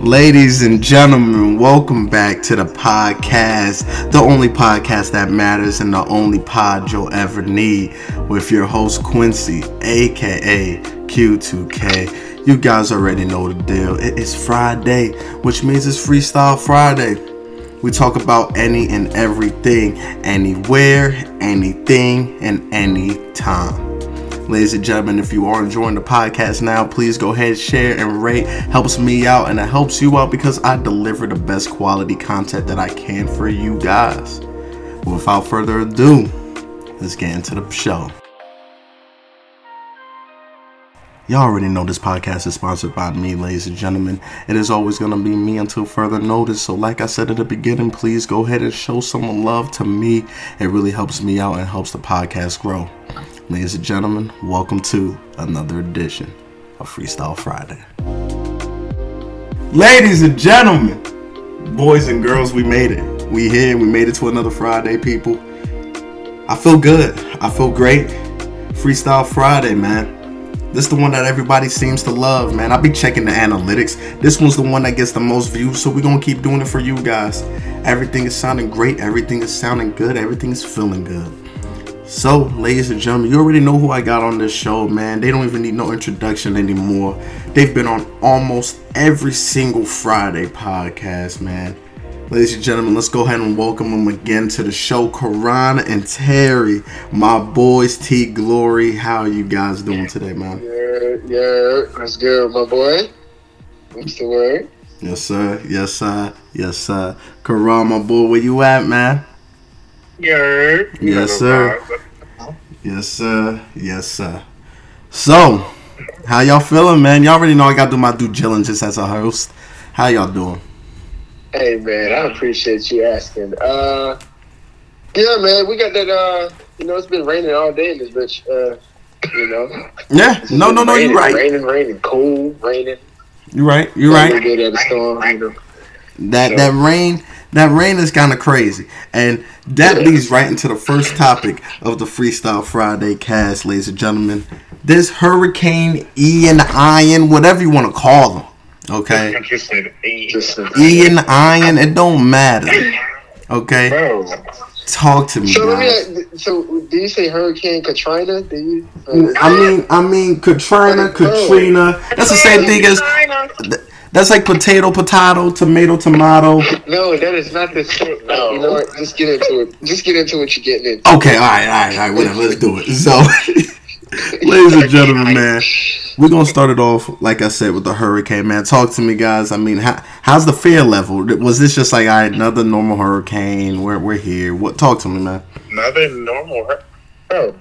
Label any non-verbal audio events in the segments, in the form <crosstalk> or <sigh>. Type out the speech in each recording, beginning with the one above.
Ladies and gentlemen, welcome back to the podcast, the only podcast that matters and the only pod you'll ever need with your host Quincy, aka Q2K. You guys already know the deal. It is Friday, which means it's Freestyle Friday. We talk about any and everything, anywhere, anything, and anytime. Ladies and gentlemen, if you are enjoying the podcast now, please go ahead, share, and rate. Helps me out and it helps you out because I deliver the best quality content that I can for you guys. Without further ado, let's get into the show. Y'all already know this podcast is sponsored by me, ladies and gentlemen. It is always going to be me until further notice. So, like I said at the beginning, please go ahead and show some love to me. It really helps me out and helps the podcast grow. Ladies and gentlemen, welcome to another edition of Freestyle Friday. Ladies and gentlemen, boys and girls, we made it. We here. We made it to another Friday, people. I feel good. I feel great. Freestyle Friday, man. This is the one that everybody seems to love, man. I'll be checking the analytics. This one's the one that gets the most views, so we're gonna keep doing it for you guys. Everything is sounding great, everything is sounding good, everything is feeling good. So, ladies and gentlemen, you already know who I got on this show, man. They don't even need no introduction anymore. They've been on almost every single Friday podcast, man. Ladies and gentlemen, let's go ahead and welcome them again to the show. Karan and Terry, my boys, T Glory. How are you guys doing today, man? Yeah, yeah, that's good, my boy. What's the word? Yes, sir. Yes, sir. Yes, sir. Karan, my boy, where you at, man? Yeah. Yes, sir. Yes, sir. Yes, sir. So, how y'all feeling, man? Y'all already know I gotta do my due diligence as a host. How y'all doing? Hey, man, I appreciate you asking. Uh, yeah, man, we got that. Uh, you know, it's been raining all day in this bitch. Uh, you know. Yeah. No, no, no. raining, You're right. Raining, raining, cool, raining. You're right. You're right. little bit of storm. You know. That that rain that rain is kind of crazy, and that leads right into the first topic of the Freestyle Friday cast, ladies and gentlemen. This Hurricane Ian, Ian, whatever you want to call them, okay? Ian, Ian, it don't matter, okay? bro. Talk to me, So guys. me. So, do you say Hurricane Katrina? Do you? Uh, I mean, I mean, Katrina, Katrina. That's the same thing as that's like potato, potato, tomato, tomato. No, that is not the same. No. You know what? Just get into it. Just get into what you're getting into. Okay, all right, all right, all right, whatever. Let's do it. So, <laughs> ladies and gentlemen, <laughs> man, we're gonna start it off like I said with the hurricane, man. Talk to me, guys. I mean, how, how's the fear level? Was this just like all right, another normal hurricane? We're we're here. What? Talk to me, man. Another normal, hur- bro.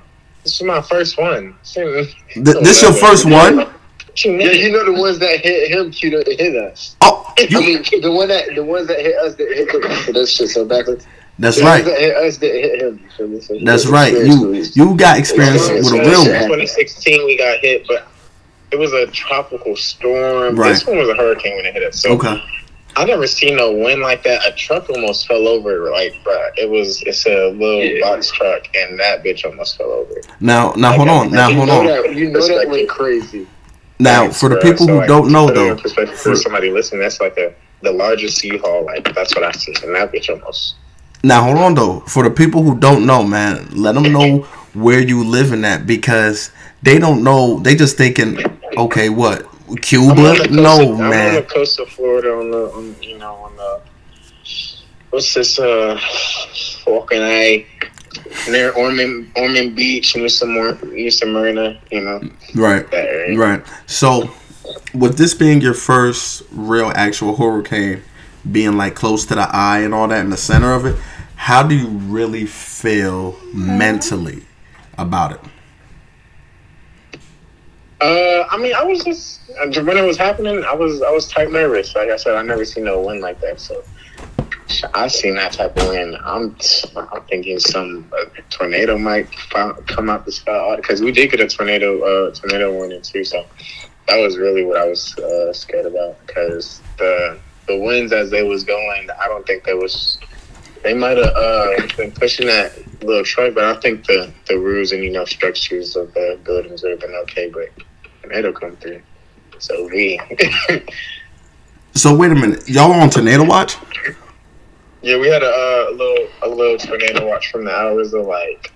This is my first one. Th- this your first one? <laughs> What you Yeah, you know the ones that hit him, cute that hit us. Oh, I you, mean, the one that the ones that hit us that hit him. That shit so backwards. that's the right. that hit us that hit him. You? So That's right. You you got experience Yeah, with a real one. 2016, we got hit, but it was a tropical storm. Right. This one was a hurricane when it hit us. So Okay. I never seen no wind like that. A truck almost fell over. Like, bro, it was. It's a little Yeah. box truck, and that bitch almost fell over. Now now hold on. Now hold on. that you know that went crazy. Now Thanks, for the people So, who like, don't know though, perspective for- for somebody listening, that's like a the largest U-Haul. Like that's what I see in that bitch almost. Now hold on though. For the people who don't know, man, let them know where you living at because they don't know. They just thinking, okay, what Cuba? coast No, of, I'm on man. the coast of Florida on the, on, you know, on the what's this? Uh, Falcon Eye near Ormond, Ormond Beach, near some more, near some Marina, you know, Right, right. So, with this being your first real actual hurricane, being like close to the eye and all that in the center of it, how do you really feel mentally about it? Uh, I mean, I was just when it was happening, I was I was type nervous. Like I said, I never seen no wind like that, so. I seen that type of wind. I'm, I'm thinking some tornado might come out the sky because we did get a tornado, uh, tornado warning too. So that was really what I was uh, scared about because the the winds as they was going, I don't think they was. They might have uh, been pushing that little truck, but I think the the roofs and you know structures of the buildings would have been okay. But tornado come through, so we. <laughs> So wait a minute, y'all on tornado watch? Yeah, we had a, uh, a little a little tornado watch from the hours of like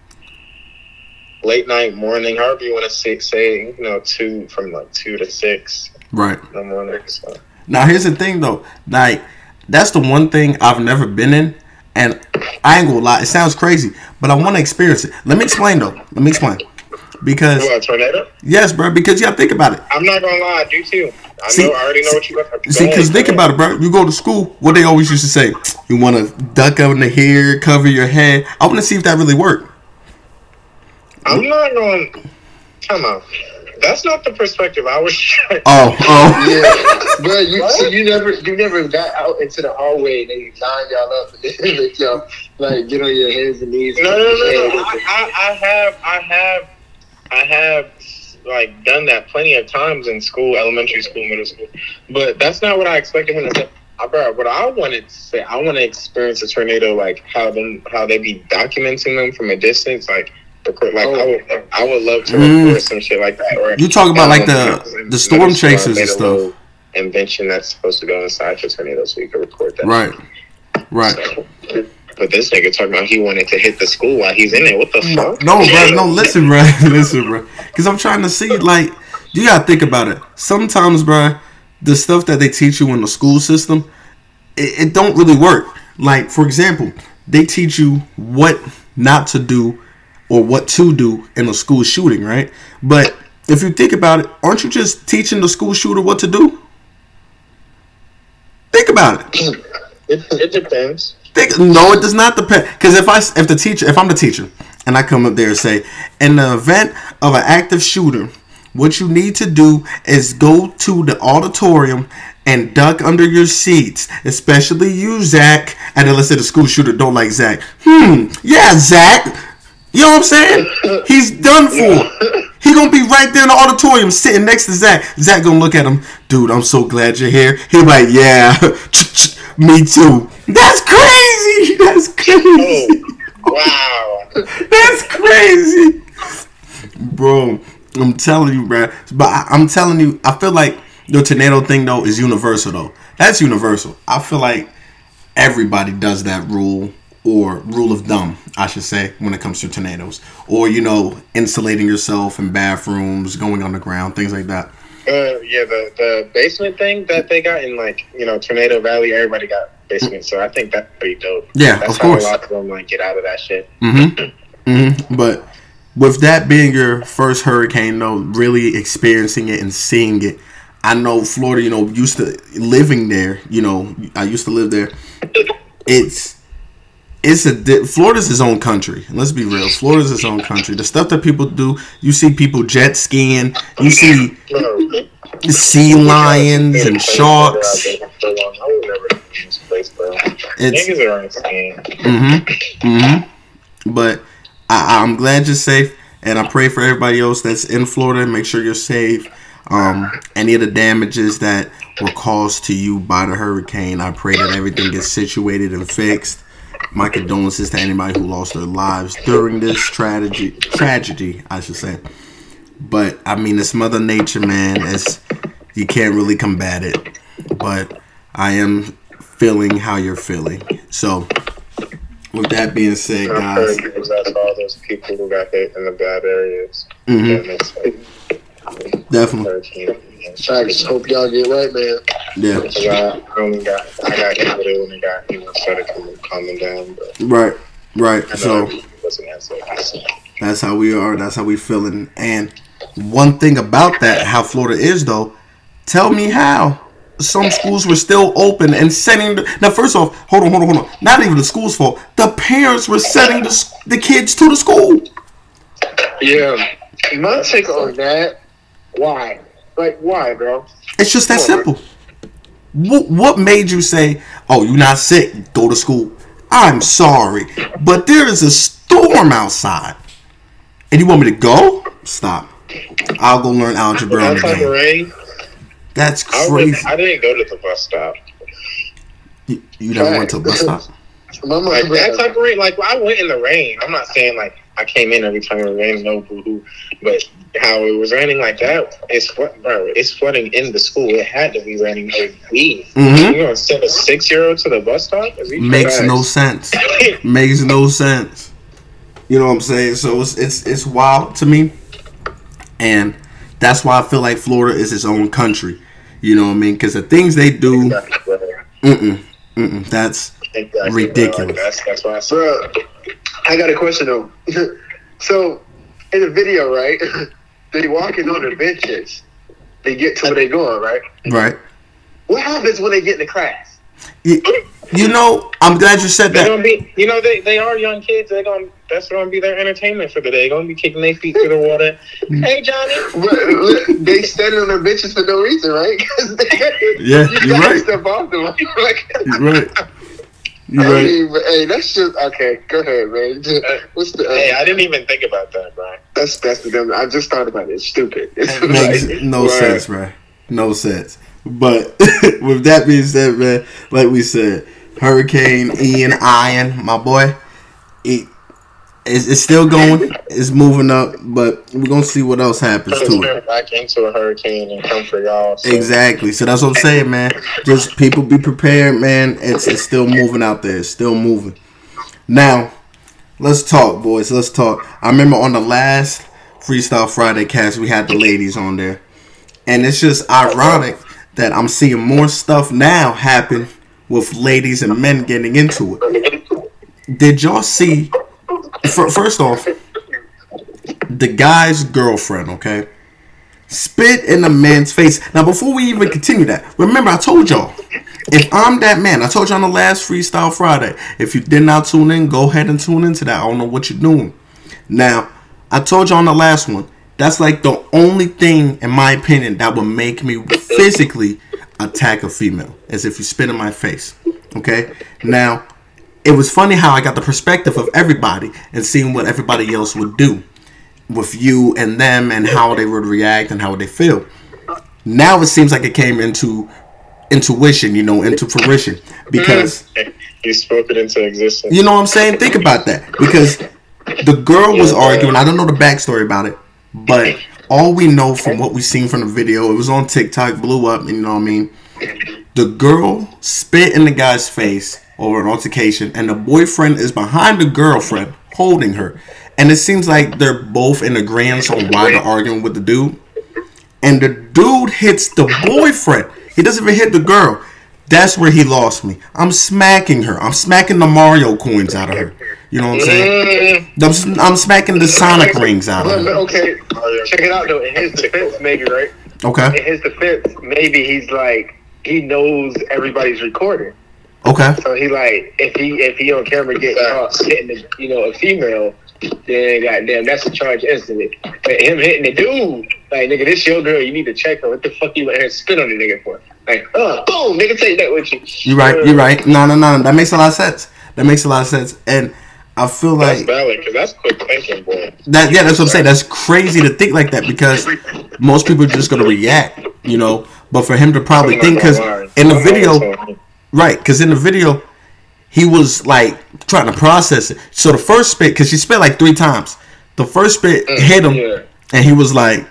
late night, morning, however you want to say, say you know, two from like two to six Right. in the morning. So. Now here's the thing though, like that's the one thing I've never been in, and I ain't gonna lie, it sounds crazy, but I want to experience it. Let me explain though. Let me explain. Because What, tornado? yes, bro. Because you gotta think about it. I'm not gonna lie, I do too. I See- know, I already know what you got. See, because think about it, bro. You go to school, what they always used to say, you want to duck under here, cover your head. I want to see if that really worked. I'm not going. Come on, that's not the perspective I was. <laughs> trying- Oh, oh. Yeah, bro. You so you never you never got out into the hallway and they line y'all up <laughs> and then make y'all like get on your hands and knees. No, no, no, no. I, I, I have, I have, I have like done that plenty of times in school, elementary school, middle school. But that's not what I expected him to say. I, bro, what I wanted to say, I want to experience a tornado, like how them, how they be documenting them from a distance, like. record- Like I would, I would love to Mm. record some shit like that. Or You talk about like the the storm I chasers and stuff. Invention that's supposed to go inside your tornado, so you can record that. Right, right. So, but this nigga talking about he wanted to hit the school while he's in there. What the fuck? No, bro. No, listen, bro. <laughs> listen, bro. Because I'm trying to see, like, you gotta think about it. Sometimes, bro, the stuff that they teach you in the school system, it, it don't really work. Like, for example, they teach you what not to do or what to do in a school shooting, right? But if you think about it, aren't you just teaching the school shooter what to do? Think about it. It, it depends. Think, no, it does not depend. Because if I, if the teacher, if I'm the teacher, and I come up there and say, in the event of an active shooter, what you need to do is go to the auditorium and duck under your seats, especially you, Zach. And then let's say the school shooter don't like Zach. Hmm, yeah, Zach. You know what I'm saying? He's done for. He gonna be right there in the auditorium, sitting next to Zach. Zach gonna look at him, dude. I'm so glad you're here. He'll be like, yeah, <laughs> me too. That's crazy. That's crazy. Wow. That's crazy, bro. I'm telling you, bro. But I, I'm telling you, I feel like the tornado thing though is universal though. That's universal. I feel like everybody does that rule or rule of thumb, I should say, when it comes to tornadoes, or you know, insulating yourself in bathrooms, going on the ground, things like that. Uh, yeah, the, the basement thing that they got in like you know Tornado Valley, everybody got so I think that's pretty dope. Yeah, that's of how course. a lot of them like get out of that shit. Mm-hmm. Mm-hmm. But with that being your first hurricane, though, really experiencing it and seeing it, I know Florida. You know, used to living there. You know, I used to live there. It's it's a di- Florida's his own country. Let's be real. Florida's his own country. The stuff that people do, you see people jet skiing. You see sea lions and sharks. Place, bro. It's Niggas are insane. Mm-hmm. Mm-hmm. But I, I'm glad you're safe, and I pray for everybody else that's in Florida. Make sure you're safe. Um, any of the damages that were caused to you by the hurricane, I pray that everything gets situated and fixed. My condolences to anybody who lost their lives during this tragedy. Tragedy, I should say. But I mean, it's Mother Nature, man. It's you can't really combat it. But I am feeling how you're feeling. So, with that being said, I'm guys, praying because that's all those people who got hit in the bad areas. mhm, And it's like definitely, hurricane. Facts. Hope y'all get right, man. yeah, Cause I, I only got I got hit with when it got you know started coming, calming down, but right, right. I know So everything wasn't as so. that's how we are. That's how we feeling. And one thing about that, how Florida is though, tell me how some schools were still open and sending. The, now, first off, hold on, hold on, hold on. Not even the school's fault. The parents were sending the, the kids to the school. Yeah. My take on that. Why? Like, why, bro? It's just that simple. What, what made you say, "Oh, you're not sick. Go to school"? I'm sorry, but there is a storm outside, and you want me to go? Stop. I'll go learn algebra on the type of game. rain, That's crazy. wouldn't- I didn't go to the bus stop. You, you never went to the bus stop. <laughs> My mom, Like that type of rain, like I went in the rain. I'm not saying like I came in every time it rained, no boo hoo. But how it was raining like that, it's flood, bro. It's flooding in the school. It had to be raining heavy. Mhm. You gonna send a six year old to the bus stop? Makes no sense. <laughs> Makes no sense. You know what I'm saying? So it's it's it's wild to me, and that's why I feel like Florida is its own country. You know what I mean? Because the things they do, mm-mm, mm-mm, that's Exactly. Ridiculous. That's that's why I said. I got a question though. <laughs> so, in the video, right? <laughs> they walking on the benches. They get to where they going, right? right. What happens when they get in the class? You, you know, I'm glad you said that. be, you know, they, they are young kids. They're gonna that's gonna be their entertainment for the day. They're gonna be kicking their feet through the water. Hey Johnny, But they standing on their bitches for no reason, right? <laughs> they, Yeah, you you're right. Step off them. <laughs> Like, You're right. You're I right. mean, but, hey, that's just okay. Go ahead, man. What's the? Uh, hey, I didn't even think about that, Brian. that's that's the dumb. I just thought about it. It's stupid. It makes Like, no right. sense, bro. No sense. But <laughs> with that being said, man, like we said, Hurricane Ian, Ian, my boy, it, it's, it's still going. It's moving up, but we're gonna see what else happens to it. back into a hurricane and come for y'all. So. Exactly. So that's what I'm saying, man. Just people be prepared, man. It's it's still moving out there. It's still moving. Now, let's talk, boys. Let's talk. I remember on the last Freestyle Friday cast, we had the ladies on there, and it's just ironic that I'm seeing more stuff now happen with ladies and men getting into it. Did y'all see? fir- First off, the guy's girlfriend, okay? spit in the man's face. Now, before we even continue that, remember I told y'all, if I'm that man, I told you on the last Freestyle Friday. If you did not tune in, go ahead and tune into that. I don't know what you're doing. Now, I told you on the last one, that's like the only thing, in my opinion, that would make me physically attack a female, as if you spit in my face. Okay? Now, it was funny how I got the perspective of everybody and seeing what everybody else would do with you and them and how they would react and how would they feel. Now it seems like it came into intuition, you know, into fruition because <laughs> You spoke it into existence. you know what I'm saying. Think about that because the girl was arguing. I don't know the backstory about it, but all we know from what we seen from the video, it was on TikTok, blew up. You know what I mean? The girl spit in the guy's face over an altercation, and the boyfriend is behind the girlfriend holding her. And it seems like they're both in agreement on why they're arguing with the dude. And the dude hits the boyfriend. He doesn't even hit the girl. That's where he lost me. I'm smacking her. I'm smacking the Mario coins out of her. You know what I'm saying? Mm-hmm. I'm, I'm smacking the Sonic rings out of her. okay, check it out though. In his defense, maybe right. Okay. In his defense, maybe he's like he knows everybody's recording. Okay. So he like if he if he on camera getting caught hitting you know a female, then goddamn that's a charge instantly. But him hitting the dude, like nigga, this your girl, you need to check her. What the fuck you let her spit on the nigga for? Like, uh, boom, nigga, take that with you. You're right. You're right. No, no, no. That makes a lot of sense. That makes a lot of sense. And I feel That's like valid because that's quick thinking, boy. that. Yeah, that's what I'm saying. That's crazy to think like that because most people are just gonna react, you know. But for him to probably think, because in the video, Right, because in the video, he was like trying to process it. So the first spit, because she spit like three times, the first spit mm, hit him, yeah. and he was like,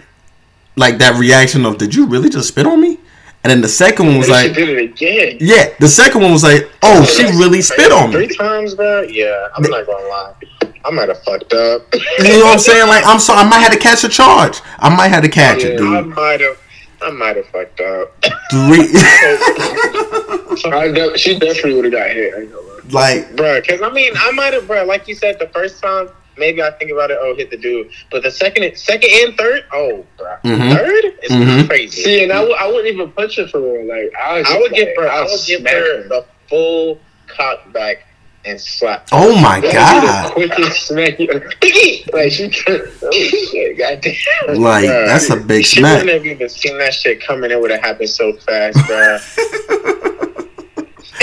like that reaction of, "Did you really just spit on me?" And then the second one was like, it. "Yeah." The second one was like, "Oh, she really spit on me." Three me." times, bro. Yeah, I'm not gonna lie. I might have fucked up. You know what I'm saying? Like, I'm sorry, I might have to catch a charge. I might have to <laughs> catch it, I dude. might have. I might have fucked up. Three, <laughs> <laughs> I de- she definitely would have got hit. I ain't gonna like, bro. Because I mean, I might have, bro. Like you said, the first time, maybe I think about it. Oh, hit the dude. But the second, second and third, oh, bro, Mhm. third is Mhm. crazy. See, and I, w- I wouldn't even punch her for real. Like I, was I would give, like, bro. I I'll would give her the full cock back and slap. oh my That god, quickest smack you. <laughs> like she. Oh shit! Goddamn. like Bruh. that's a big She smack. wouldn't have even seen that shit coming. It would have happened so fast, bro.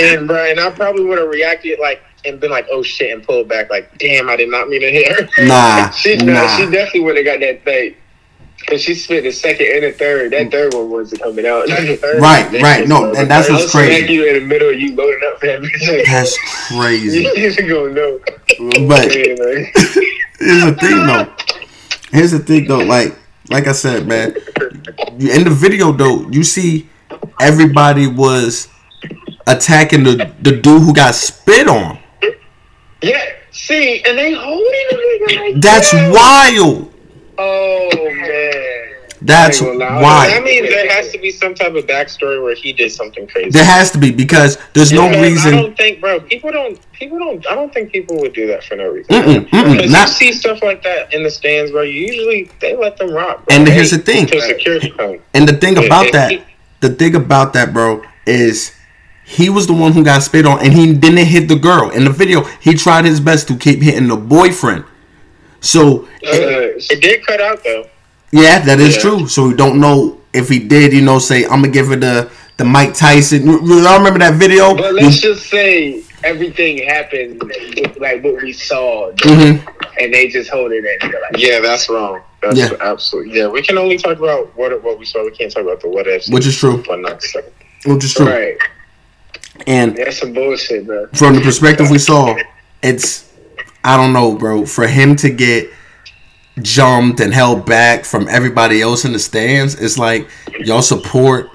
<laughs> and bro, and I probably would have reacted like and been like, "Oh shit," and pulled back like, "Damn, I did not mean to hit her." Nah, <laughs> She nah. nah. she definitely would have got that thing. Cause she spit the second and the third. That mm. third one wasn't coming out. Third Right, right. No, and that's what's crazy. you in the middle. You loading up for that bitch. <laughs> That's crazy. <laughs> You gonna know. But <laughs> here's the thing though. Here's the thing though. Like like I said, man. In the video though, you see everybody was attacking the the dude who got spit on. yeah. See, and they holding nigga like That's that. wild. Oh <laughs> man. That's why. ain't gonna lie. wild. I mean, there has to be some type of backstory where he did something crazy. There has to be because there's no reason. I don't think, bro. People don't. People don't. I don't think people would do that for no reason. Mm-mm, mm-mm, Because not- you see stuff like that in the stands, bro. You usually they let them rock. Bro. And They- here's the thing. Until security comes. And the thing about and that, he- the thing about that, bro, is he was the one who got spit on, and he didn't hit the girl. In the video, he tried his best to keep hitting the boyfriend. So Uh, It did cut out though. yeah, that is Yeah. true. So we don't know if he did. You know, say I'm gonna give it the the Mike Tyson. You- you- remember that video? but let's just say everything happened like what we saw, hmm and they just hold it at like, Yeah, that's wrong. That's Yeah. absolutely. Yeah, we can only talk about what what we saw. We can't talk about the what ifs. Which is true. But not stuff. Which is true. right. And That's some bullshit, bro. from the perspective we saw, it's I don't know, bro. For him to get jumped and held back from everybody else in the stands, it's like y'all support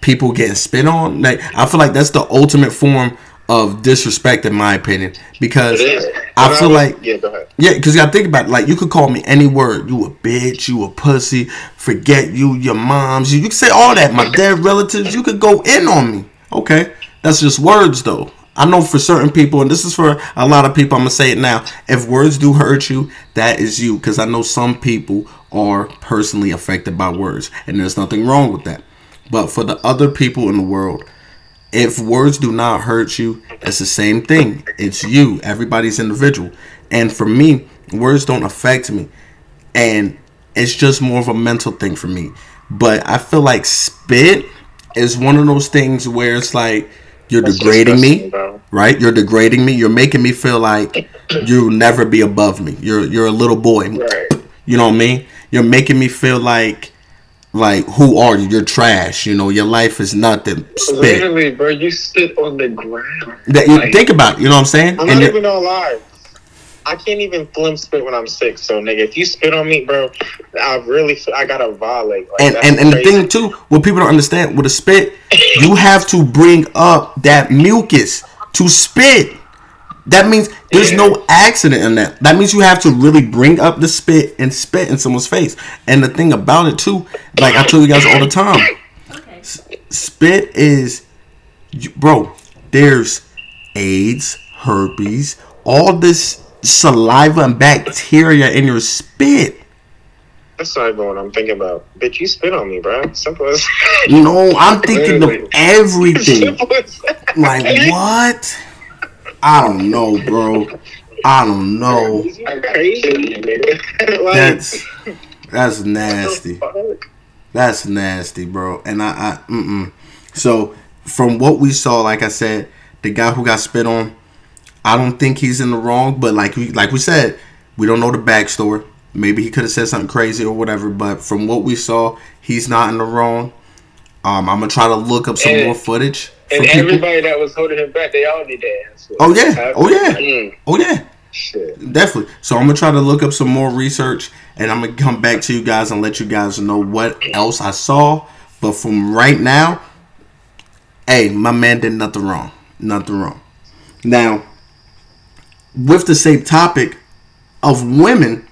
people getting spit on. Like I feel like that's the ultimate form of disrespect, in my opinion, because I feel like Yeah, yeah, because you gotta think about it. Like you could call me any word. You a bitch. You a pussy. Forget you. Your moms. You, you can say all that. My dead relatives. You could go in on me. Okay, that's just words though. I know for certain people, and this is for a lot of people. I'm gonna say it now. If words do hurt you, that is you. Because I know some people are personally affected by words, and there's nothing wrong with that. But for the other people in the world, if words do not hurt you, it's the same thing. It's you. Everybody's individual. And for me, words don't affect me. And it's just more of a mental thing for me. But I feel like spit is one of those things where it's like you're That's degrading me, bro. right? You're degrading me. You're making me feel like you'll never be above me. You're you're a little boy. Right. You know what I mean? You're making me feel like like who are you? You're trash. You know, your life is nothing. Spit. Literally, bro, you spit on the ground. That you Like- think about, it, you know what I'm saying? I'm And not even gonna lie. I can't even flim spit when I'm sick. So nigga, if you spit on me, bro, I really I gotta violate. Like, and and, and the thing too, what people don't understand with a spit, you have to bring up that mucus to spit. That means there's no accident in that. That means you have to really bring up the spit and spit in someone's face. And the thing about it too, like I tell you guys all the time, Okay. spit is, bro. There's AIDS, herpes, all this saliva and bacteria in your spit. That's not even what I'm thinking about. Bitch, you spit on me, bro. Simple as. No, I'm thinking of everything. Simple as that. Like what? I don't know, bro. I don't know. You crazy, nigga. like, That's that's nasty. That's nasty, bro. And I, I mm-mm. So from what we saw, like I said, the guy who got spit on, I don't think he's in the wrong. But like we like we said, we don't know the backstory. Maybe he could have said something crazy or whatever. But from what we saw, he's not in the wrong. Um, I'm gonna try to look up some And- more footage. And from people. everybody that was holding him back, they all need ass. whooped. Oh yeah, oh yeah, Mm. oh yeah. Shit. Definitely. So I'm gonna try to look up some more research, and I'm gonna come back to you guys and let you guys know what else I saw. But from right now, hey, my man did nothing wrong. Nothing wrong. Now, with the same topic of women,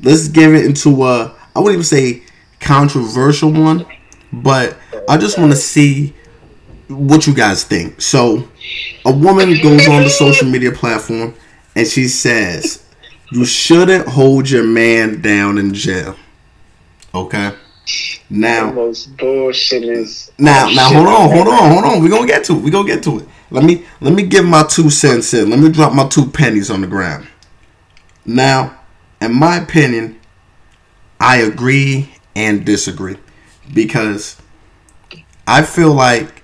let's give it into a I wouldn't even say controversial one, but I just want to see what you guys think. So, a woman goes on the social media platform and she says, "You shouldn't hold your man down in jail." Okay. Now, most bullshit is. now, now, hold on, hold on, hold on. We're gonna get to it. We're gonna get to it. Let me let me give my two cents in. Let me drop my two pennies on the ground. Now, in my opinion, I agree and disagree because I feel like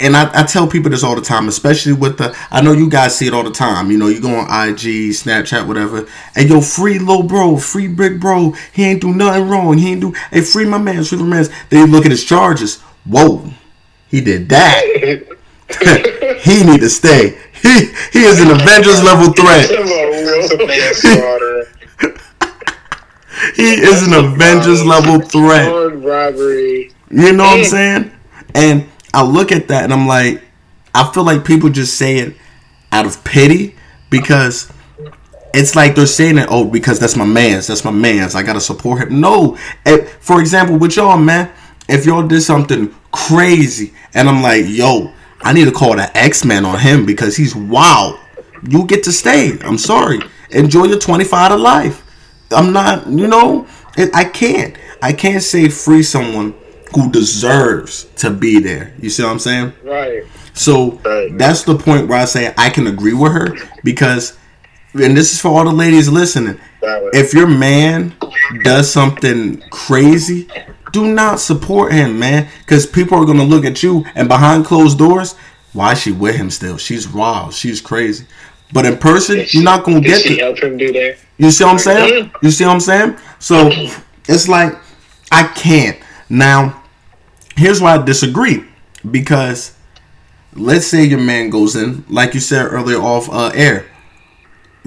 and I, I tell people this all the time, especially with the. I know you guys see it all the time. You know, you go on IG, Snapchat, whatever, and yo, free little bro, free brick bro. He ain't do nothing wrong. He ain't do. Hey, free my man, free my man. Then you look at his charges. Whoa, he did that. <laughs> <laughs> he need to stay. He he is an Avengers level threat. he is an <laughs> Avengers level threat. robbery. You know what I'm saying? And I look at that and I'm like, I feel like people just say it out of pity because it's like they're saying it, oh, because that's my man's, that's my man's. I gotta support him. No. If, for example, with y'all, man, if y'all did something crazy and I'm like, yo, I need to call the X Men on him because he's wild. You get to stay. I'm sorry. Enjoy your 25 to life. I'm not, you know, it, I can't. I can't say free someone who deserves to be there. You see what I'm saying? Right. So Right. that's the point where I say I can agree with her because, and this is for all the ladies listening. If your man does something crazy, do not support him, man, because people are gonna look at you and behind closed doors. Why is she with him still? She's wild. She's crazy. But in person, you're not gonna get she help him do that? you see what I'm saying? You see what I'm saying? So it's like I can't. Now, here's why I disagree. Because let's say your man goes in, like you said earlier off uh, air.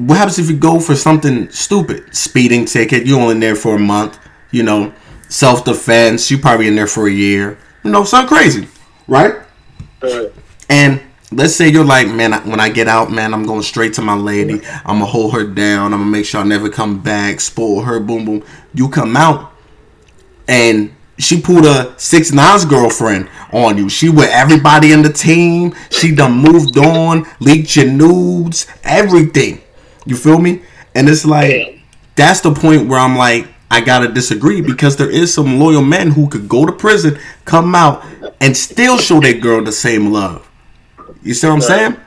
What happens if you go for something stupid? Speeding ticket, you only in there for a month, you know, self defense, you probably in there for a year. You know, something crazy. Right? Right. And let's say you're like, man, when I get out, man, I'm going straight to my lady. I'm gonna hold her down. I'm gonna make sure I never come back. Spoil her. Boom, boom. You come out, and she pulled a six nines girlfriend on you. She with everybody in the team. She done moved on, leaked your nudes, everything. You feel me? And it's like Damn. that's the point where I'm like, I gotta disagree because there is some loyal men who could go to prison, come out, and still show that girl the same love. You see what I'm saying?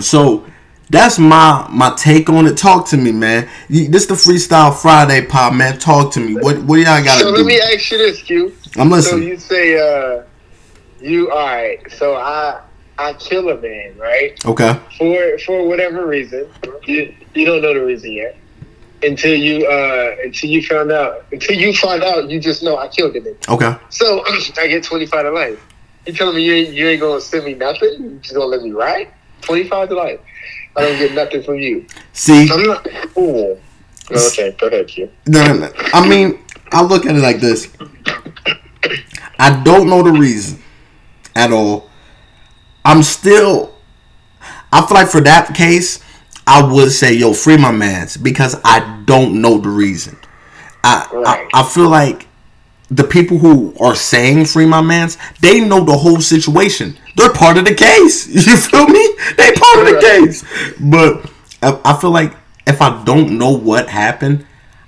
So that's my my take on it. Talk to me, man. This the Freestyle Friday pop, man. Talk to me. What what y'all gotta So do? let me ask you this, Q. I'm So listening. you say, uh, you all right? So I I kill a man, right? Okay. For for whatever reason, you you don't know the reason yet. Until you uh until you found out until you find out you just know I killed a him. Okay. So <clears throat> I get twenty five to life. You telling me you ain't, you ain't gonna send me nothing? You just gonna let me ride? Twenty five to life. I don't get nothing from you. See, I'm not. Ooh. Okay, go ahead, Q. no, no, no. I mean, I look at it like this. I don't know the reason at all. I'm still. I feel like for that case, I would say, "Yo, free my man's," because I don't know the reason. I, Right. I I feel like the people who are saying free my man's, they know the whole situation. They're part of the case. <laughs> You feel me? They part of the case. But I, I feel like if I don't know what happened,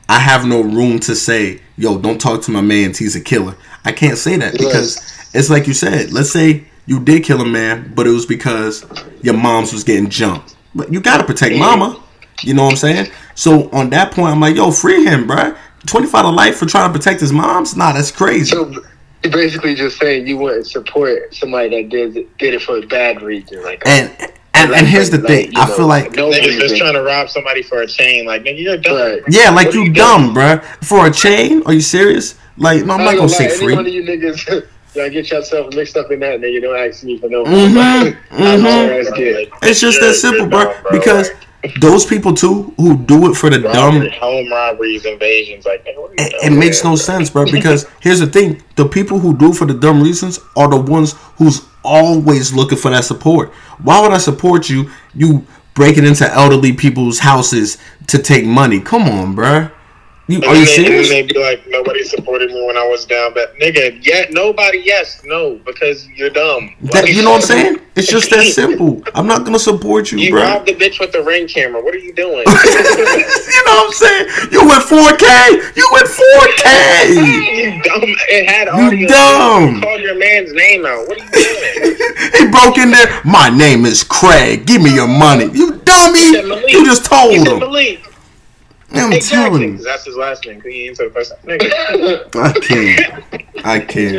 I have no room to say, "Yo, don't talk to my man's. He's a killer." I can't say that because it's like you said. Let's say you did kill a man, but it was because your mom's was getting jumped. But you gotta protect mama. You know what I'm saying? So on that point, I'm like, yo, free him, bruh. 25 to life for trying to protect his mom's? Nah, that's crazy. So you're basically just saying you wouldn't support somebody that did it, did it for a bad reason, like. And and, and here's the like, thing. you I know, feel like no Niggas just trying to rob somebody for a chain. Like, nigga, you're dumb. Right. yeah, like What you are you dumb, bruh. For a chain? Are you serious? Like, no, I'm not gonna ain't say free. Any one of you niggas, y'all get yourself mixed up in that, nigga. Don't ask me for no. Mhm, I'm mhm. ass. It's just that simple, bro. dumb, bro. Because those people too who do it for the dumb home robberies, invasions. Like, nigga, what are you it, it makes no sense, bro. Because here's the thing: the people who do it for the dumb reasons are the ones who's always looking for that support. Why would I support you? You breaking into elderly people's houses to take money? Come on, bro. You are you they- serious? And they'd be like, nobody supported me when I was down, but nigga, yeah, nobody, yes, no, because you're dumb. That, you know what I'm saying? <laughs> It's just that simple. I'm not gonna support you, You bro. robbed the bitch with the ring camera. What are you doing? <laughs> you know what I'm saying? You went 4K. You went 4K. you dumb. It had audio. dumb. You called your man's name out. What are you doing? <laughs> he broke in there. My name is Craig. Give me your money. You dummy. You just told him. Malik. I'm Exactly. telling you. that's his last name. 'cause He answered the first nigga. <laughs> I can't. I can't,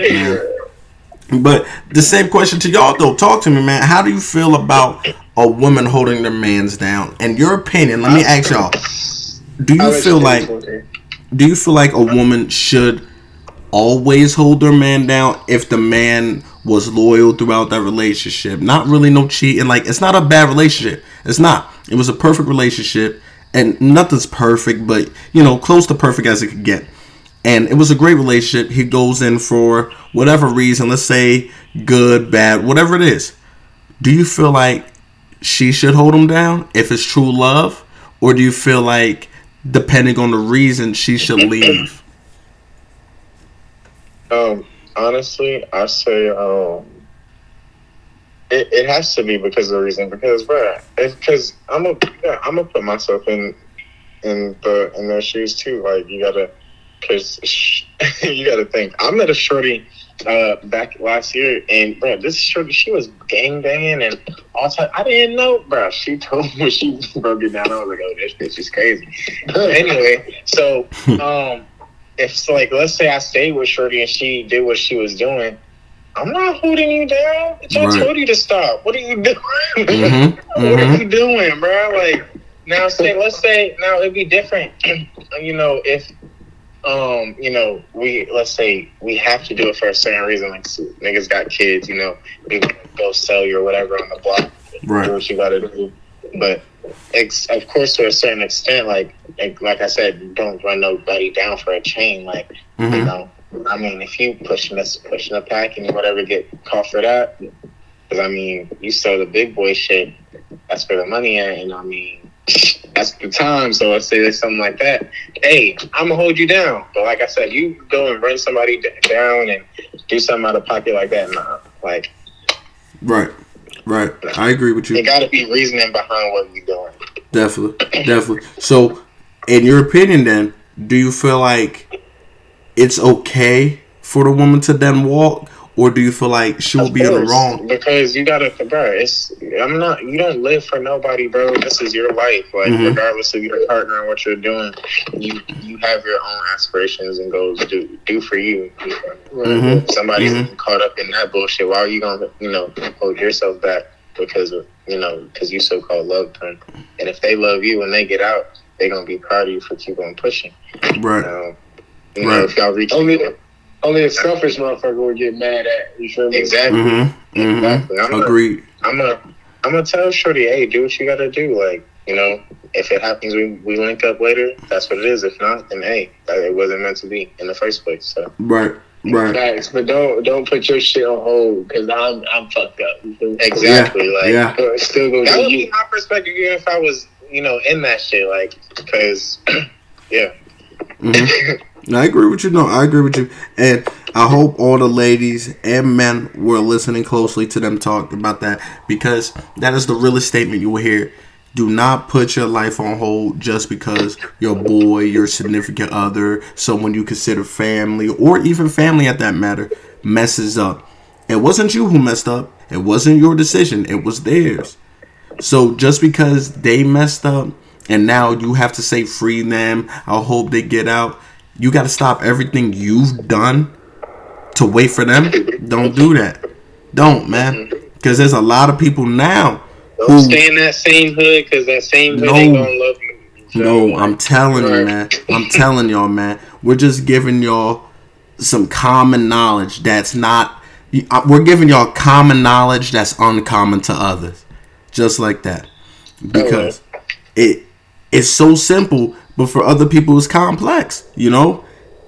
man. But the same question to y'all though. Talk to me, man. How do you feel about a woman holding their man's down? In your opinion, let me ask y'all. Do you feel like do you feel like a woman should always hold their man down if the man was loyal throughout that relationship? Not really no cheating. Like it's not a bad relationship. It's not. It was a perfect relationship and nothing's perfect, but you know, close to perfect as it could get and it was a great relationship. He goes in for whatever reason, let's say good, bad, whatever it is. Do you feel like she should hold him down if it's true love, or do you feel like depending on the reason she should <clears throat> leave? Um, honestly, I say um, it, it has to be because of the reason. Because, bro, because I'm a yeah, I'm gonna put myself in in the in their shoes too. Like you gotta because <laughs> you got to think. I met a shorty uh, back last year, and bro, this shorty she was gang banging and all time. I didn't know, bro. She told me <laughs> she broke it down. I was like, oh, this bitch is crazy. anyway, so <laughs> um, if so, like let's say I stayed with shorty and she did what she was doing. I'm not holding you down. I right. told you to stop. What are you doing? Mm-hmm. <laughs> what mm-hmm. are you doing, bro? Like now, say let's say now it'd be different. <clears throat> you know, if um, you know, we let's say we have to do it for a certain reason. Like niggas got kids, you know, we go sell you or whatever on the block. Right. Do what you gotta do. But ex- of course, to a certain extent, like, like like I said, don't run nobody down for a chain. Like mm-hmm. you know, I mean, if you pushing this pushing a pack and you whatever get caught for that, because I mean, you sell the big boy shit. That's where the money at, and I mean that's the time. So let's say there's something like that. Hey, I'm gonna hold you down. But like I said, you go and run somebody down and do something out of pocket like that. Nah, like. Right, right. I agree with you. There got to be reasoning behind what you're doing. Definitely, definitely. So, in your opinion, then, do you feel like it's okay for the woman to then walk, or do you feel like she will be in the wrong? Because you gotta, bro. It's I'm not. You don't live for nobody, bro. This is your life. Like mm-hmm. regardless of your partner and what you're doing, you you have your own aspirations and goals. Do do for you. Mm-hmm. somebody's mm-hmm. caught up in that bullshit, why are you gonna you know hold yourself back because of you know because you so called love them? And if they love you and they get out, they're gonna be proud of you for keep on pushing. Right. Um, you know, right. if y'all reach. Only, only a selfish motherfucker would get mad at. You feel me? Exactly. Mm-hmm. Mm-hmm. Exactly. I'm Agreed. i I'm a. I'm gonna tell Shorty, hey, do what you gotta do. Like, you know, if it happens, we, we link up later. That's what it is. If not, then hey, it wasn't meant to be in the first place. So right, right. Facts, but don't don't put your shit on hold because I'm I'm fucked up. Exactly. Yeah. Like, yeah. still gonna that would be my perspective, even if I was, you know, in that shit. Like, because, <clears throat> yeah. Mm-hmm. <laughs> I agree with you. No, I agree with you, and I hope all the ladies and men were listening closely to them talk about that because that is the realest statement you will hear. Do not put your life on hold just because your boy, your significant other, someone you consider family, or even family at that matter, messes up. It wasn't you who messed up. It wasn't your decision. It was theirs. So just because they messed up and now you have to say free them, I hope they get out you got to stop everything you've done to wait for them. Don't do that. Don't, man. Because there's a lot of people now Don't who stay in that same hood because that same hood no, ain't gonna love you. So, no, I'm telling you, man. <laughs> I'm telling y'all, man. We're just giving y'all some common knowledge that's not. Uh, we're giving y'all common knowledge that's uncommon to others, just like that, because it it's so simple but for other people it's complex. You know,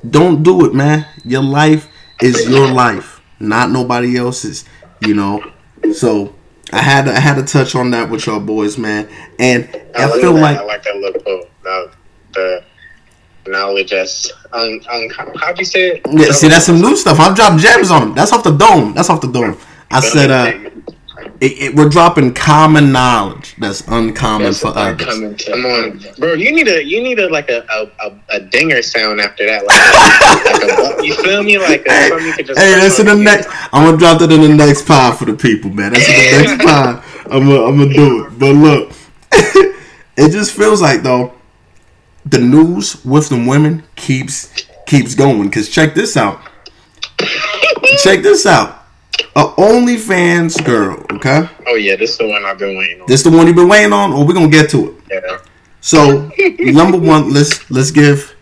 don't do it, man. Your life is your life, not nobody else's. You know, so I had to, I had to touch on that with y'all boys, man. And I, I feel like I like that look. Now the knowledge as un, un, how'd you say it? Yeah, see, that's some new stuff. I've dropped gems on them. That's off the dome. That's off the dome. I said, uh, it, it, we're dropping common knowledge that's uncommon that's for others. Come on, bro. You need a you need a like a a, a, a dinger sound after that. Like, <laughs> like a, you feel me? Like a, hey, hey that's in the next. I'm gonna drop that in the next pod for the people, man. That's in the next <laughs> pod. I'm gonna I'm gonna do it. But look, <laughs> it just feels like though the news with the women keeps keeps going. Cause check this out. check this out a OnlyFans girl. Okay, Oh yeah, this is the one I've been waiting on. this the one you've been waiting on, or we're gonna get to it. Yeah. So number one, let's let's give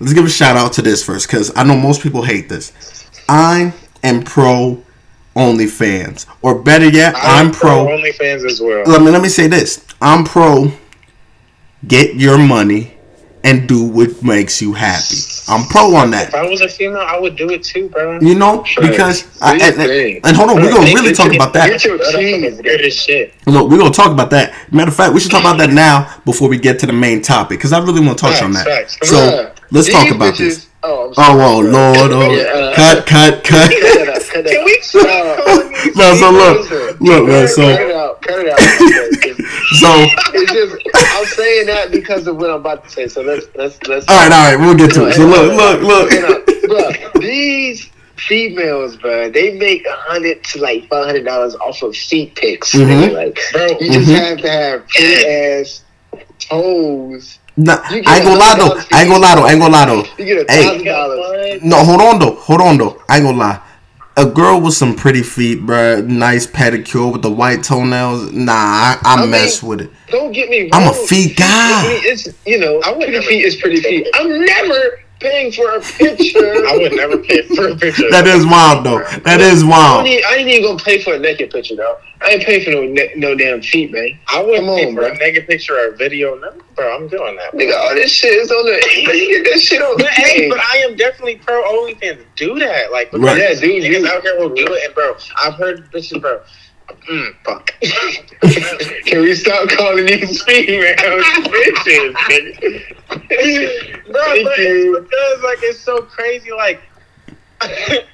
let's give a shout out to this first because I know most people hate this. I am pro OnlyFans, or better yet, I'm pro. OnlyFans as well. Let me let me say this. I'm pro. Get your money and do what makes you happy. I'm pro on that. If. I was a female, I would do it too, bro. You know, because I, and, and, and hold on, we're gonna really talk about that. Get your cheese. Weird as shit. Look, we're gonna talk about that. Matter of fact, we should talk about that now before we get to the main topic because I really want to touch on that. Facts, facts. So Bruh, let's talk about bitches- this. Oh, I'm Oh, sorry, oh bro. Lord, oh, Yeah, uh, cut, cut, cut. Cut it out, cut it Can we stop <laughs> Uh, calling these No, so look, Listen, look, man. So, it out, cut it out. It's so, just I'm saying that because of what I'm about to say. So let's let's let's. all right, all right, we'll get to it. So look, look, look. look. these females, bro, they make a hundred to like five hundred dollars off of feet pics. Mhm. Like, Bro, you just Mhm. have to have pretty ass toes. Nah, I ain't gonna lie though. I ain't gonna lie though. I ain't gonna lie though. You get a thousand dollars. No, hold on though. Hold on though. I ain't gonna lie. A girl with some pretty feet, bruh, nice pedicure with the white toenails. Nah, I, I, I mean, mess with it. Don't get me wrong. I'm a feet guy. It's you know, I pretty never- feet is pretty feet. I'm never paying for a picture. <laughs> I would never pay for a picture. That is wild though. That is I wild. ain't, I ain't even gonna pay for a naked picture though. I ain't paying for no ne- no damn feet, man. I wouldn't Come pay on, for bro. a naked picture or a video. No, bro, I'm doing that. Nigga, all this shit is on the. <laughs> <laughs> You get that shit on. But, hey, Hey, but I am definitely pro OnlyFans. Do that, like, because Right. Yeah, dude, niggas you- out here will do it, and bro, I've heard bitches, bro. Mm, fuck. <laughs> Can we stop calling these females <laughs> bitches? nigga? bro, Thank but you. it's because like it's so crazy. Like, okay,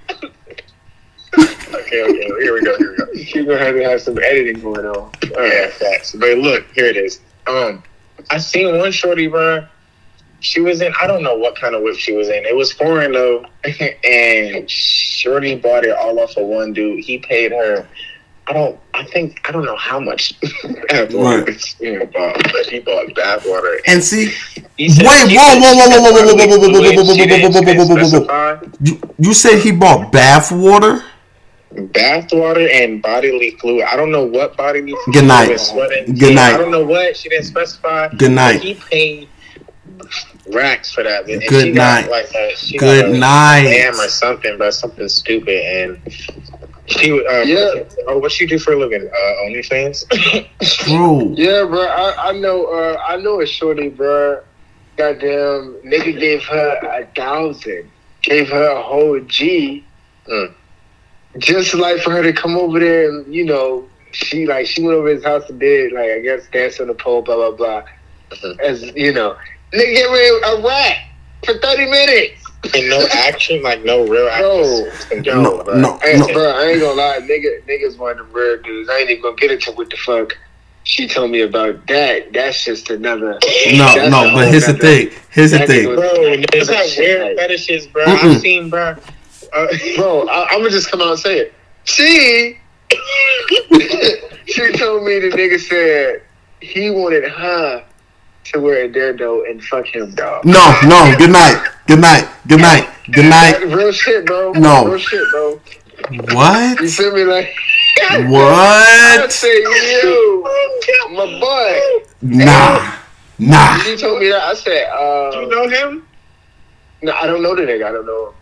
okay, here we go, here we go. You're gonna have to have some editing going on. Yeah, facts. But look, here it is. Um, I seen one shorty, bro. She was in. I don't know what kind of whip she was in. It was foreign though, <laughs> and shorty bought it all off of one dude. He paid her. I don't. I think I don't know how much. know, bought, but he bought bath water. And see, He Wait, whoa, whoa, whoa, whoa, whoa, whoa, whoa, whoa, whoa, whoa, whoa, fluid. She didn't- whoa, whoa, you, you said he bought bath water. bath water and bodily fluid. I don't know what bodily fluid. Good night. Good night. I don't know what. She didn't specify. Good night. He paid racks for that. And Good she night. Got like a, she Good got a night. Lamb or something, but something stupid. And she, uh, Yeah. Oh, what she do for a living? Uh, OnlyFans. <laughs> True. Yeah, bro. I, I know. Uh, I know a shorty, bro. Goddamn, nigga gave her a thousand. Gave her a whole G. Mm. Just like for her to come over there and you know, she like she went over his house and did like I guess dance on the pole, blah blah blah. Mhm. As you know, nigga gave me a rat for thirty minutes. And no action, like no real Bro. action. No, bro. no, Hey, no. bro, I ain't gonna lie, nigga, niggas one of the rare dudes. I ain't even gonna get into what the fuck she told me about that. That's just another. <laughs> No, no, but whole here's the thing. Here's the thing. nigga Bro, there's that Shit, weird fetishes, bro. Mm-mm. I've seen, bro. Uh, <laughs> Bro, I, I'm gonna just come out and say it. She, <laughs> she told me the nigga said he wanted her to wear a dildo and fuck him, dog. No, no. Good night. Good night. Good night. Good night. Real shit, bro. No. Real shit, bro. What? You feel me? Like, <laughs> what? I What? say, yo, my boy. Nah. Nah. She told me that. I said, uh, Do you know him? no, I don't know the nigga. I don't know him.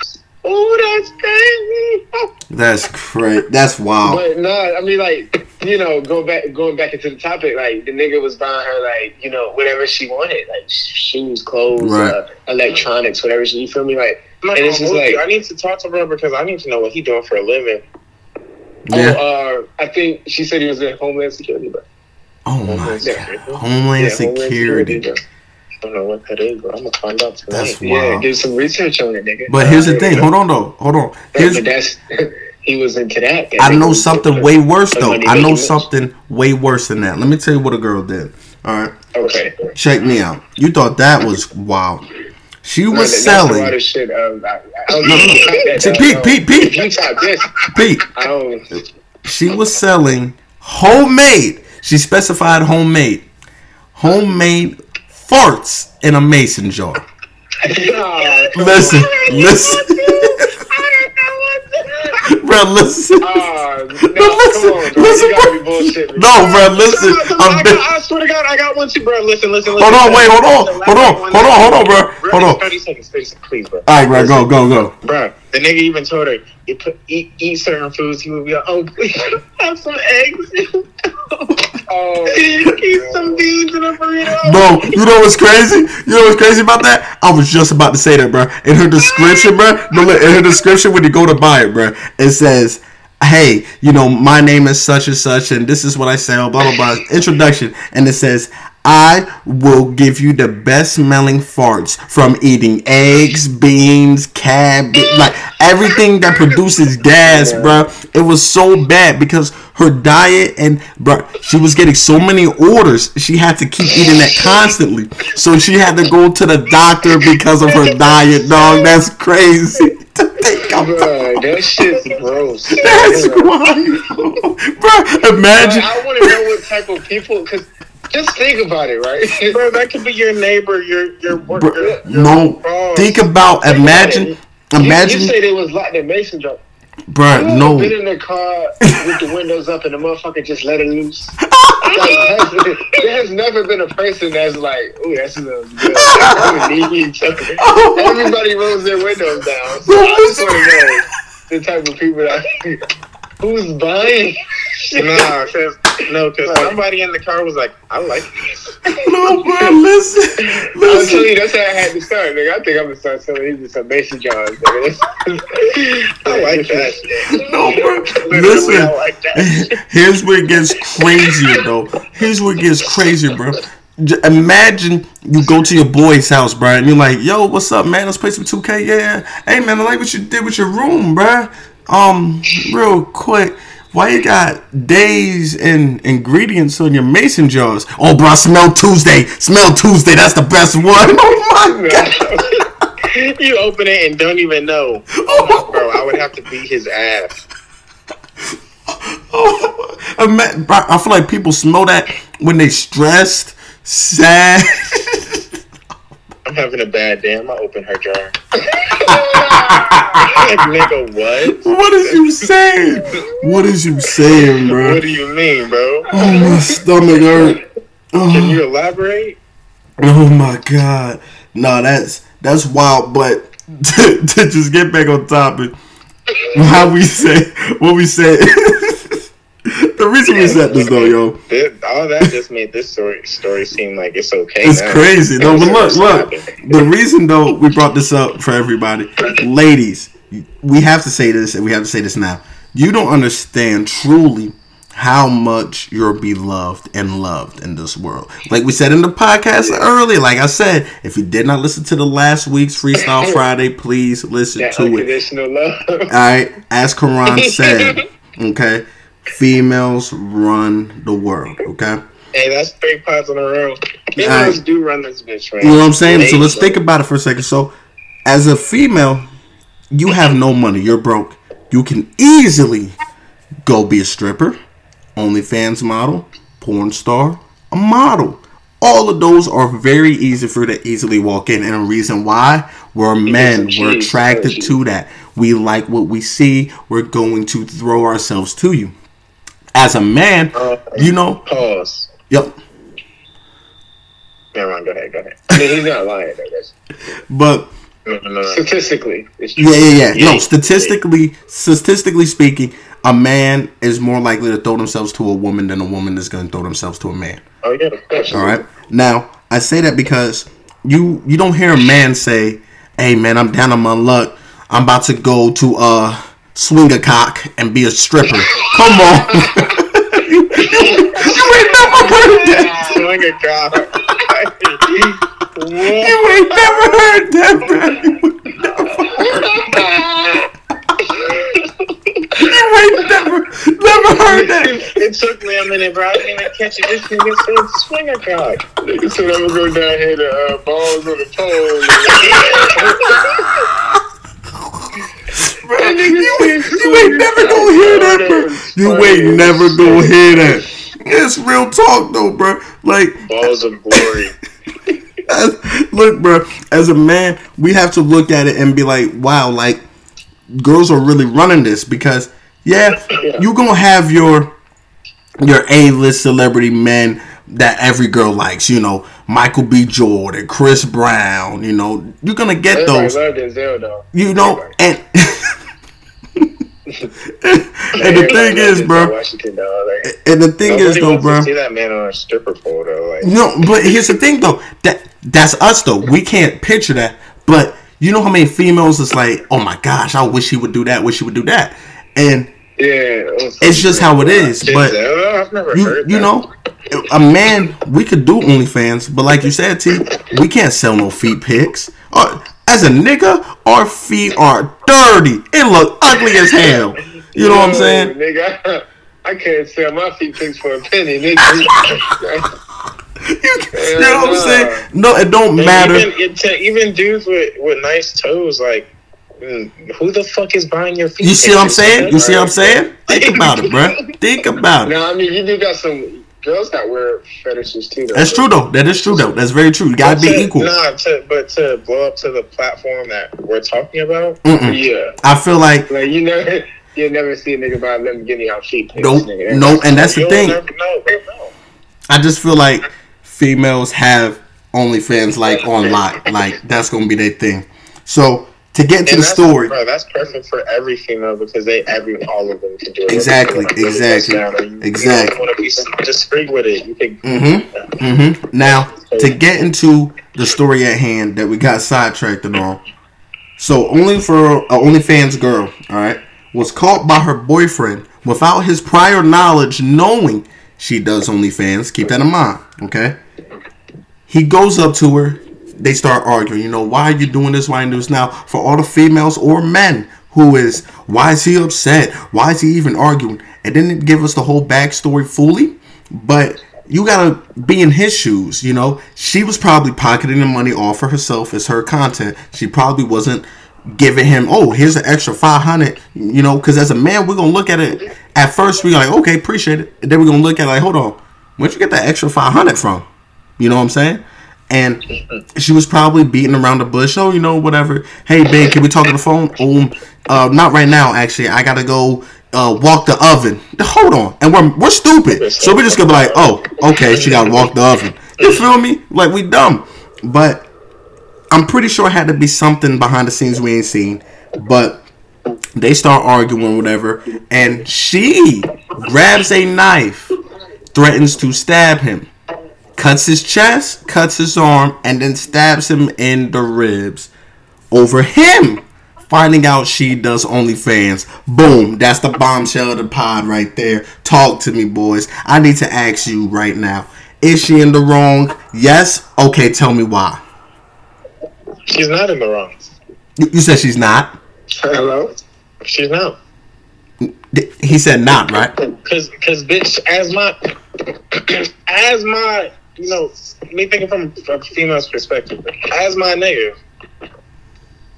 Oh, that's crazy. <laughs> That's crazy. That's wild. But no, I mean like you know, go back going back into the topic, like the nigga was buying her like you know whatever she wanted, like shoes, clothes, Right. uh, electronics, whatever. She, you feel me? Like I'm And it's gonna just hold you. like- I need to talk to her because I need to know what he doing for a living. Yeah. oh, uh, I think she said he was in Homeland Security, but Oh my Homeland god. Security. Homeland Yeah, Homeland Security. Don't know what that is, but I'm gonna find out tonight. That's Yeah, do some research on it, nigga. But here's the Uh, thing. Hold on though. Hold on. But that's <laughs> he was into that. That I know something way worse though. I know something way worse than that. Let me tell you what a girl did. All right. Okay. Check me out. You thought that was wild. She was that's a selling. shit. Um, I, I don't No, no, know. no. See, <laughs> Pete. Pete, Pete. You top this, Pete. I don't. She was selling homemade. She specified homemade. Homemade farts in a mason jar. Listen, listen. Bro, listen. Oh listen, on, bro. listen, You gotta bro. No, bro, listen. I, I'm got, I swear to God, I got one too, bro. Listen, listen, listen. Hold on, wait, hold on, hold on, hold on, hold on, bro. Hold on. Thirty seconds, thirty seconds, please, bro. All right, bro, go, go, go. Bro, the nigga even told her, you put, eat, eat certain foods. He would be like, oh, <laughs> please have some eggs. <laughs> <laughs> Oh. Bro, you know what's crazy? You know what's crazy about that? I was just about to say that, bro. In her description, bro. In her description, when you go to buy it, bro, it says, "Hey, you know, my name is such and such, and this is what I sell." Blah blah blah. Introduction, and it says. I will give you the best smelling farts from eating eggs, beans, cabbage, like everything that produces gas, bro. It was so bad because her diet and bro, she was getting so many orders. She had to keep eating that constantly. So she had to go to the doctor because of her diet, dog. That's crazy. <laughs> bro, that shit's gross. That's Bro, wild, <laughs> bro. Imagine. I want to know what type of people, because just think about it, right? <laughs> Bro, that could be your neighbor, your your work. Bro, your, your no, boss. think about imagine, You, imagine, you say they was locked in mason job. bro. You No, been in the car with the windows up and the motherfucker just let it loose? <laughs> Like, <laughs> there has never been a person that's like, "Ooh, that's good." We need each other. Oh Everybody rolls their windows down. So I just want to know the type of people that who's buying. <laughs> Nah, cause no, cause somebody in the car was like, I like this. <laughs> no, bro. Listen, <laughs> I'm you, that's how I had to start. Nigga. I think I'm gonna start selling these some mason jars. Nigga. I like that. No, bro. Literally, I Listen. like that. Here's where it gets crazier, though. Here's where it gets crazier, bro. Imagine you go to your boy's house, bro, and you're like, "Yo, what's up, man? Let's play some 2K." Yeah. Hey, man, I like what you did with your room, bro. Um, real quick, why you got days and ingredients on your mason jars? Oh, bro, I smell Tuesday. Smell Tuesday. That's the best one. <laughs> Oh my <laughs> god. you open it and don't even know. <laughs> Oh, bro, I would have to beat his ass. Oh, I feel like people smell that when they stressed, sad. I'm having a bad day. I'm gonna open her jar. <laughs> nigga, what? What is you saying? What is you saying, bro? What do you mean, bro? Oh, my stomach hurt. Can Oh, you elaborate? oh my god. No, that's that's wild. But <laughs> to, to just get back on topic, how we say what we said. <laughs> the reason we said this though, yo, all that just made this story story seem like it's okay. it's now. crazy. No, but look, look. The reason though we brought this up for everybody, ladies, we have to say this, and we have to say this now. You don't understand truly how much you're beloved and loved in this world. Like we said in the podcast earlier, like I said, if you did not listen to the last week's Freestyle <laughs> Friday, please listen That to it. love. All right, as Karan <laughs> said, okay, females run the world. Okay. Hey, that's three pods in a row. Females do run this bitch, man. You know what I'm saying? So let's think about it for a second. So, as a female, you have no money. You're broke. You can easily go be a stripper, OnlyFans model, porn star, a model. All of those are very easy for you to easily walk in. And the reason why, we're men. We're attracted to that. We like what we see. We're going to throw ourselves to you. As a man, Uh, you know, Pause. yep. Never mind. Go ahead. Go ahead. I mean, he's not lying, I guess. But No, no, no. Statistically, it's true. Yeah, yeah, yeah. Yeah. No, statistically, statistically speaking, a man is more likely to throw themselves to a woman than a woman is going to throw themselves to a man. Oh yeah, of course. All right. Now, I say that because you you don't hear a man say, "Hey, man, I'm down on my luck. I'm about to go to uh swing a cock and be a stripper." Come on. <laughs> you, you, <laughs> you ain't never heard that. Swing a what? You ain't never heard that, bro. You ain't never, never heard that. It took me a minute, bro. I didn't even catch it. This nigga said swing a car. Nigga said I'm gonna go down here to uh, balls on the pole. <laughs> Bro, you, ain't, you ain't never gonna hear that, bro. You ain't never gonna hear that. It's real talk, though, bro. Like, Balls of glory. <laughs> look, bro. As a man, we have to look at it and be like, wow, like girls are really running this because Yeah, <laughs> Yeah. you gonna have your your A list celebrity men that every girl likes. You know, Michael B. Jordan, Chris Brown. You know, you're gonna get Everybody those. love Denzel though. You know, and <laughs> and the thing is, bro, Like, and the thing is though, bro. see that man on a stripper pole though. Like, No, but here's the thing though. That that's us though. We can't picture that. But you know how many females is like, oh my gosh, I wish he would do that, wish he would do that. And yeah, it it's just how it is. But I've never you heard you know, a man we could do OnlyFans, but like you said, T, we can't sell no feet pics. Or as a nigga, our feet are dirty. It look ugly as hell. You know what I'm saying? Nigga, I can't sell my feet pics for a penny, nigga. <laughs> You, you know what I'm saying? No, it don't And matter. Even, it, even dudes with, with nice toes, like, Mm. who the fuck is buying your feet? You see what I'm saying? You see what I'm saying? Think about it, bro. <laughs> Think about it. no, I mean you do got some girls that wear fetishes too. Though. That's true though. That is true though. That's very true. You gotta But be to- equal. Nah, to, but to blow up to the platform that we're talking about, Mm-mm. Yeah, I feel like like you never, you never see a nigga buy them getting out feet pics. nope, nope. And that's the you'll thing. never know. No. I just feel like females have OnlyFans like <laughs> online. Like that's gonna be their thing. So to get into And the story, bro. That's perfect for every female because they every all of them can do it. Exactly, Like, exactly, bust down, or you- exactly. You want to be discreet with it? You can. Mhm. hmm Now, to get into the story at hand that we got sidetracked on. So, only for a OnlyFans girl, all right, was caught by her boyfriend without his prior knowledge, knowing she does OnlyFans. Keep that in mind, okay? He goes up to her. They start arguing. You know, why are you doing this? Why are you doing this now? For all the females or men who is, why is he upset? Why is he even arguing? It didn't give us the whole backstory fully, but you gotta be in his shoes. You know, she was probably pocketing the money off for herself as her content. She probably wasn't giving him, oh, here's an extra five hundred. You know, because as a man, we're gonna look at it. At first, we're like, okay, appreciate it. And then we're gonna look at it like, hold on, where'd you get that extra five hundred from? You know what I'm saying? And she was probably beating around the bush. Oh, you know, whatever. Hey, babe, can we talk on the phone? Um, uh, not right now. Actually, I gotta go uh, walk the oven. Hold on, and we're we're stupid, so we're just gonna be like, oh, okay, she gotta walk the oven. You feel me? Like we dumb, but I'm pretty sure it had to be something behind the scenes we ain't seen. But they start arguing, whatever, and she grabs a knife, threatens to stab him cuts his chest, cuts his arm, and then stabs him in the ribs. Over him finding out she does OnlyFans. Boom, that's the bombshell of the pod right there. Talk to me, boys. I need to ask you right now. Is she in the wrong? Yes? Okay, tell me why. She's not in the wrong. You, you said she's not? Hello. She's not. He said not, right? Cause, cause, bitch, as my, <clears throat> as my, you know, me thinking from a female's perspective, as my nigga,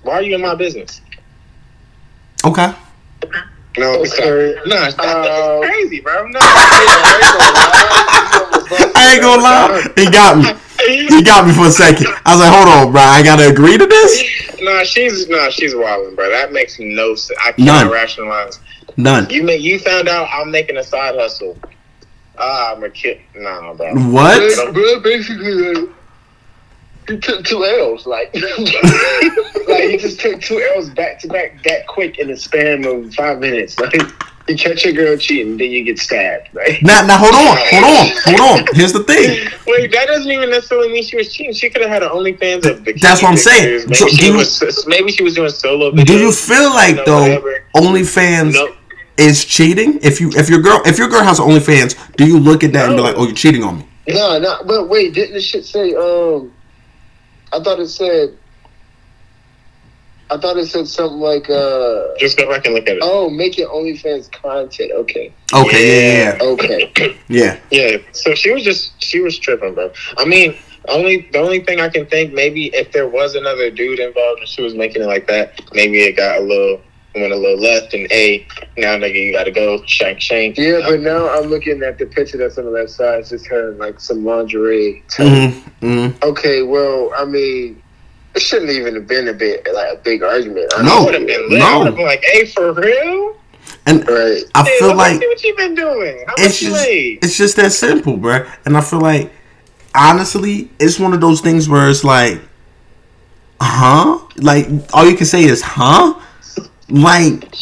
why are you in my business? Okay. No, Okay. no, that's, Uh, crazy, bro. No, I ain't gonna lie. He got me. He got me for a second. I was like, hold on, bro. I gotta agree to this? nah, she's nah, she's wilding, bro. That makes no sense. I can't None. rationalize. None. You make you found out I'm making a side hustle. Ah, I'm a kid. Nah, bro. What? Bro, bro, basically, uh, he took two L's. Like, <laughs> like he just took two L's back to back that quick in the span of five minutes. Like, you catch your girl cheating, then you get stabbed. Right? Now, now, hold on, hold on, <laughs> hold on. Here's the thing. Wait, that doesn't even necessarily mean she was cheating. She could have had an OnlyFans of bikini That's what I'm saying. Maybe, So, she do you- was, maybe she was doing solo videos. Do you feel like know, though whatever. OnlyFans No. Is cheating? If you if your girl if your girl has OnlyFans, do you look at that and be like, oh, you're cheating on me? No, no. But wait, didn't the shit say? Um, I thought it said. I thought it said something like, uh, Just go back and look at it. "Oh, make your OnlyFans content." Okay, Okay, yeah, okay. yeah, yeah. Yeah, so she was just she was tripping, bro. I mean, only the only thing I can think maybe if there was another dude involved and she was making it like that, maybe it got a little went a little left and a now nigga you gotta go shank shank. Yeah, but now I'm looking at the picture that's on the left side. It's just her in like some lingerie. Mm-hmm, mm-hmm. Okay, well, I mean, it shouldn't even have been a bit like a big argument. I No. I would have been lit. no. I would have been like, hey, for real? And Right. I Hey, feel let me like see what you been doing. How it's just made? it's just that simple, bruh. And I feel like honestly, it's one of those things where it's like, huh? Like all you can say is huh? Like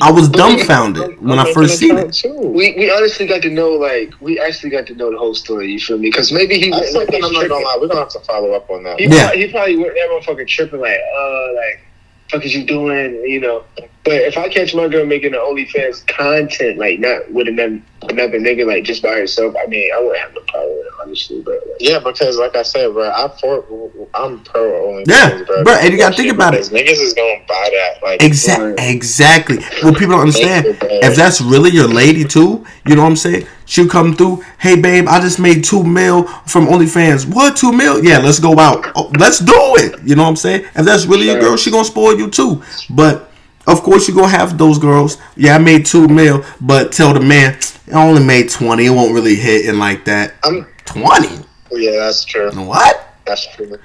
I was dumbfounded when I first seen it. We we honestly got to know like we actually got to know the whole story. You feel me? Because maybe he That's went something I'm not gonna lie. We're gonna have to follow up on that. He, Yeah. probably, he probably went that motherfucker tripping like, uh, like, fuck is you doing? You know. But if I catch my girl making the OnlyFans content, like not with another another nigga, like just by herself, I mean, I wouldn't have no problem with it, honestly. But like, Yeah, because like I said, bro, I'm for I'm pro only. Yeah, bro, and you gotta think about it. Niggas is gonna buy that. Like Exactly. Exactly. What people don't understand, if that's really your lady too, you know what I'm saying? She'll come through. Hey, babe, I just made two mil from OnlyFans. What two mil? Yeah, let's go out. Oh, let's do it. You know what I'm saying? If that's really your girl, she gonna spoil you too. But of course, you gonna have those girls. Yeah, I made two mil, but tell the man I only made twenty. It won't really hit in like that. I'm, Twenty? yeah, that's true. What? That's true.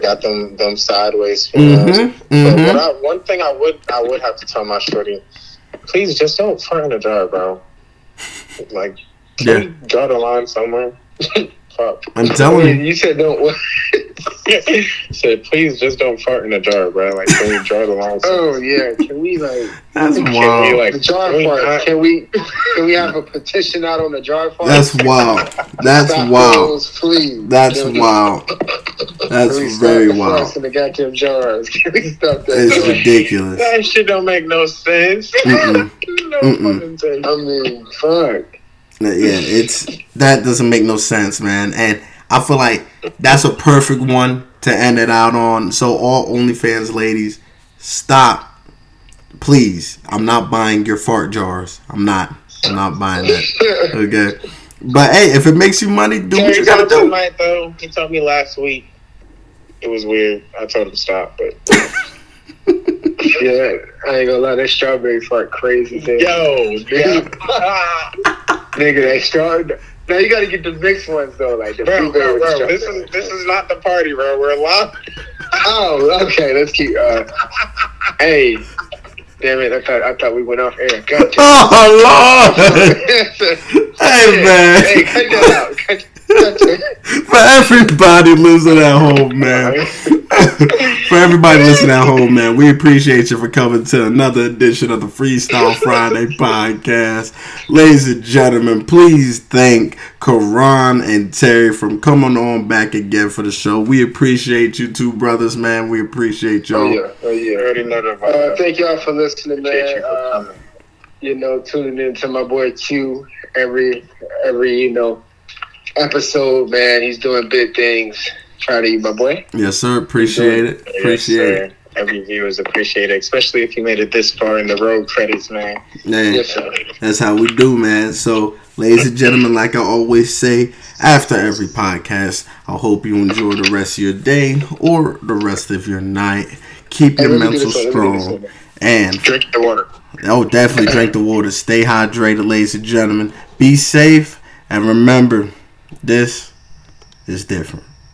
Got them them sideways. Mhm, But mhm. what I, one thing I would I would have to tell my shorty, please just don't fart in the jar, bro. Like, can Yeah. we draw the line somewhere? <laughs> Fuck. I'm <laughs> telling you. you said don't. <laughs> Said, please just don't fart in the jar, bro. Like, can we draw the line? oh yeah, can we like <laughs> That's Can we wild. like the jar can fart? not- Can we can we have a petition out on the jar fart? That's wild. That's Stop wild. those, please. That's Can we- wild. That's can we very the wild. farts In the goddamn jars. Can we stop that? It's ridiculous. That shit don't make no sense. Mm-mm. no Mm-mm. sense. I mean, fuck. Yeah, it's that doesn't make no sense, man. And I feel like that's a perfect one to end it out on. So all OnlyFans ladies, stop, please. I'm not buying your fart jars. I'm not. I'm not buying that. Okay. But hey, if it makes you money, do what you gotta told me do. Tonight, though, he told me last week. It was weird. I told him to stop, but <laughs> Yeah, I ain't gonna lie, that strawberry fart crazy thing. yo, <laughs> yeah. <laughs> Nigga, that straw. Now you gotta get the mixed ones though, like the bro, blueberry bro, bro, this is this is not the party, bro. We're live. Oh, okay. Let's keep. Uh, hey, damn it! I thought I thought we went off air. God damn. <laughs> Oh Lord! <laughs> Hey, man. Hey, cut that out. Cut, cut that. <laughs> For everybody listening at home, man. <laughs> for everybody listening at home, man, we appreciate you for coming to another edition of the Freestyle Friday <laughs> podcast. Ladies and gentlemen, please thank Karan and Terry from coming on back again for the show. We appreciate you two brothers, man. We appreciate Oh y'all. yeah. Oh yeah. already know the Uh, thank y'all for listening, Appreciate man. you for Uh, you know, tuning in to my boy Q every every you know episode, man. He's doing big things. Proud of you, my boy. Yes, sir. Appreciate it. Yes, Appreciate it. sir. Every view is appreciated, especially if you made it this far in the road credits, man. Man. Yes, sir. That's how we do, man. So, ladies and gentlemen, like I always say after every podcast, I hope you enjoy the rest of your day or the rest of your night. Keep your mental this one, let me get strong and Drink the water. oh, definitely drink the water. Stay hydrated, ladies and gentlemen. Be safe and remember, this is different.